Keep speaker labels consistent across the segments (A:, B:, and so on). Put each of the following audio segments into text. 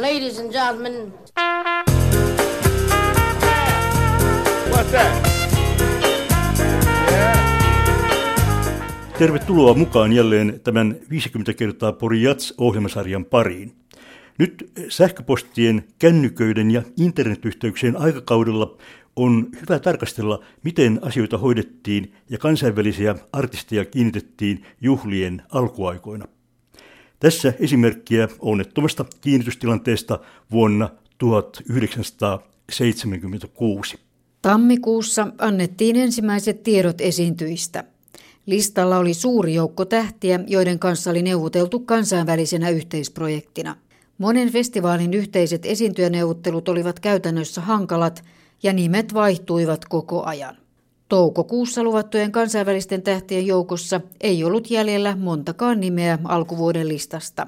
A: Ladies and gentlemen.
B: What's that?
C: Tervetuloa mukaan jälleen tämän 50 kertaa Pori Jats-ohjelmasarjan pariin. Nyt sähköpostien, kännyköiden ja internetyhteyksien aikakaudella on hyvä tarkastella, miten asioita hoidettiin ja kansainvälisiä artisteja kiinnitettiin juhlien alkuaikoina. Tässä esimerkkiä onnettomasta kiinnitystilanteesta vuonna 1976.
D: Tammikuussa annettiin ensimmäiset tiedot esiintyistä. Listalla oli suuri joukko tähtiä, joiden kanssa oli neuvoteltu kansainvälisenä yhteisprojektina. Monen festivaalin yhteiset esiintyjäneuvottelut olivat käytännössä hankalat ja nimet vaihtuivat koko ajan. Toukokuussa luvattujen kansainvälisten tähtien joukossa ei ollut jäljellä montakaan nimeä alkuvuoden listasta.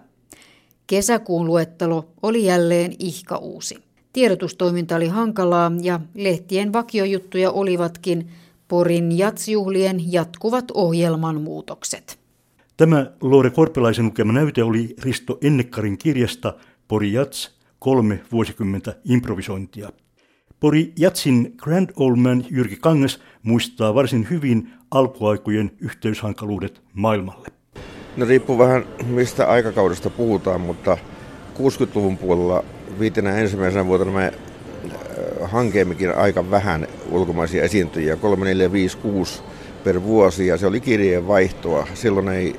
D: Kesäkuun luettelo oli jälleen ihka uusi. Tiedotustoiminta oli hankalaa ja lehtien vakiojuttuja olivatkin Porin jatsjuhlien jatkuvat ohjelman muutokset.
C: Tämä Loore Korpelaisen lukema näyte oli Risto Ennekkarin kirjasta Pori Jats, kolme vuosikymmentä improvisointia. Pori Jatsin Grand Old Man Jyrki Kangas muistaa varsin hyvin alkuaikojen yhteyshankaluudet maailmalle.
B: No riippuu vähän mistä aikakaudesta puhutaan, mutta 60-luvun puolella viitenä ensimmäisenä vuotena me äh, hankeemmekin aika vähän ulkomaisia esiintyjiä, 3, 4, 5, 6 per vuosi ja se oli kirjeen vaihtoa. Silloin ei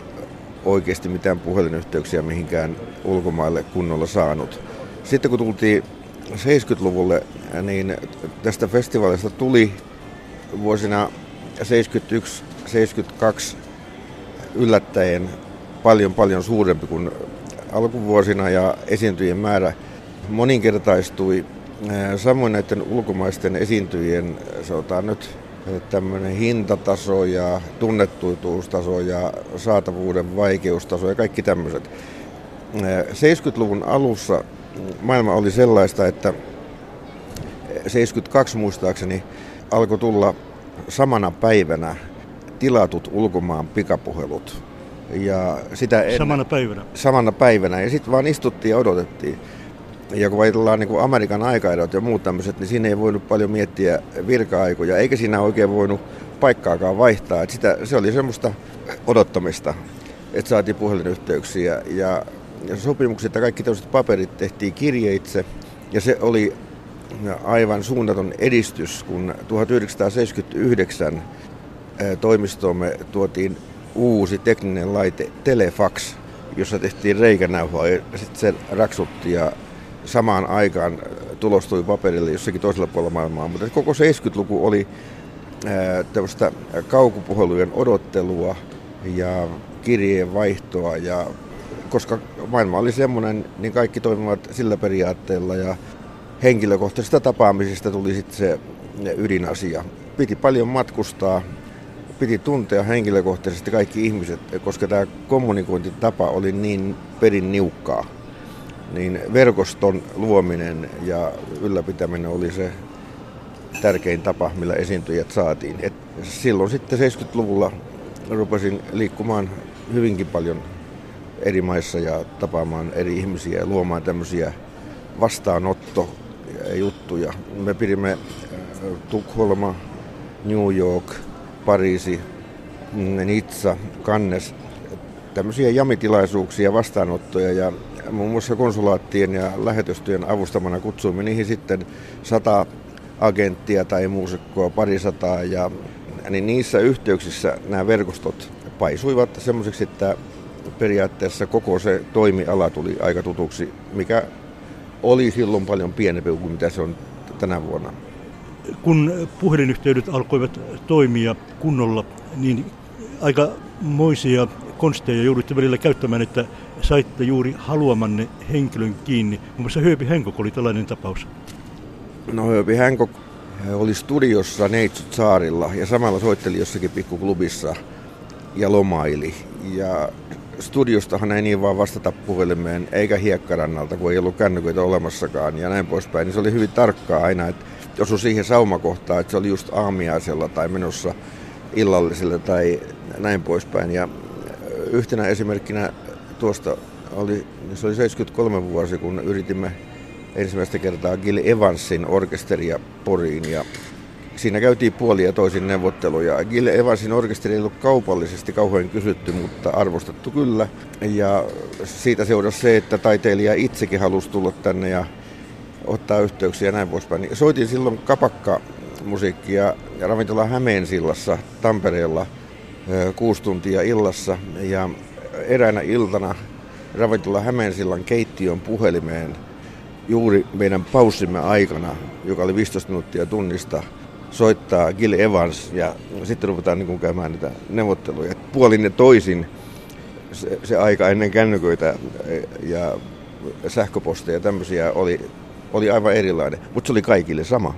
B: oikeasti mitään puhelinyhteyksiä mihinkään ulkomaille kunnolla saanut. Sitten kun tultiin 70-luvulle, niin tästä festivaalista tuli vuosina 71-72 yllättäen paljon paljon suurempi kuin alkuvuosina ja esiintyjien määrä moninkertaistui. Samoin näiden ulkomaisten esiintyjien, sanotaan nyt tämmöinen hintataso ja tunnettuituustaso ja saatavuuden vaikeustaso ja kaikki tämmöiset. 70-luvun alussa maailma oli sellaista, että 72 muistaakseni alkoi tulla samana päivänä tilatut ulkomaan pikapuhelut.
C: Ja sitä en, samana päivänä?
B: Samana päivänä. Ja sitten vaan istuttiin ja odotettiin. Ja kun ajatellaan niin Amerikan aikaerot ja muut tämmöiset, niin siinä ei voinut paljon miettiä virka-aikoja, eikä siinä oikein voinut paikkaakaan vaihtaa. Et sitä, se oli semmoista odottamista, että saatiin puhelinyhteyksiä ja sopimukset ja kaikki tämmöiset paperit tehtiin kirjeitse. Ja se oli aivan suunnaton edistys, kun 1979 toimistoomme tuotiin uusi tekninen laite Telefax, jossa tehtiin reikänäyhoa ja sitten se raksutti ja samaan aikaan tulostui paperille jossakin toisella puolella maailmaa. Mutta koko 70-luku oli tämmöistä kaukupuhelujen odottelua ja kirjeen vaihtoa ja koska maailma oli semmoinen, niin kaikki toimivat sillä periaatteella ja henkilökohtaisista tapaamisista tuli sitten se ydinasia. Piti paljon matkustaa, piti tuntea henkilökohtaisesti kaikki ihmiset, koska tämä kommunikointitapa oli niin perin niukkaa. Niin verkoston luominen ja ylläpitäminen oli se tärkein tapa, millä esiintyjät saatiin. Et silloin sitten 70-luvulla rupesin liikkumaan hyvinkin paljon eri maissa ja tapaamaan eri ihmisiä ja luomaan tämmöisiä vastaanotto juttuja. Me pidimme äh, Tukholma, New York, Pariisi, Nizza, Cannes, tämmöisiä jamitilaisuuksia, vastaanottoja ja muun muassa konsulaattien ja lähetystyön avustamana kutsuimme niihin sitten sata agenttia tai muusikkoa, parisataa ja niin niissä yhteyksissä nämä verkostot paisuivat semmoiseksi, että periaatteessa koko se toimiala tuli aika tutuksi, mikä oli silloin paljon pienempi kuin mitä se on tänä vuonna.
C: Kun puhelinyhteydet alkoivat toimia kunnolla, niin aika moisia konsteja joudutte välillä käyttämään, että saitte juuri haluamanne henkilön kiinni. Muun muassa Hööpi Henkok oli tällainen tapaus.
B: No Hööpi Henkok oli studiossa Neitsut saarilla ja samalla soitteli jossakin pikkuklubissa ja lomaili. Ja studiostahan ei niin vaan vastata puhelimeen, eikä hiekkarannalta, kun ei ollut kännyköitä olemassakaan ja näin poispäin. Niin se oli hyvin tarkkaa aina, että osui siihen saumakohtaan, että se oli just aamiaisella tai menossa illalliselle tai näin poispäin. Ja yhtenä esimerkkinä tuosta oli, se oli 73 vuosi, kun yritimme ensimmäistä kertaa Gil Evansin orkesteria Poriin ja siinä käytiin puoli ja toisin neuvotteluja. Gil Evansin orkesteri ei ollut kaupallisesti kauhean kysytty, mutta arvostettu kyllä. Ja siitä seurasi se, että taiteilija itsekin halusi tulla tänne ja ottaa yhteyksiä ja näin poispäin. Soitin silloin kapakka musiikkia ravintola Hämeensillassa Tampereella kuusi tuntia illassa ja eräänä iltana ravintola Hämeensillan keittiön puhelimeen juuri meidän paussimme aikana, joka oli 15 minuuttia tunnista, soittaa Gil Evans ja sitten ruvetaan niin kuin käymään niitä neuvotteluja. Puolin ja toisin se, se aika ennen kännyköitä ja sähköposteja ja tämmöisiä oli, oli aivan erilainen, mutta se oli kaikille sama.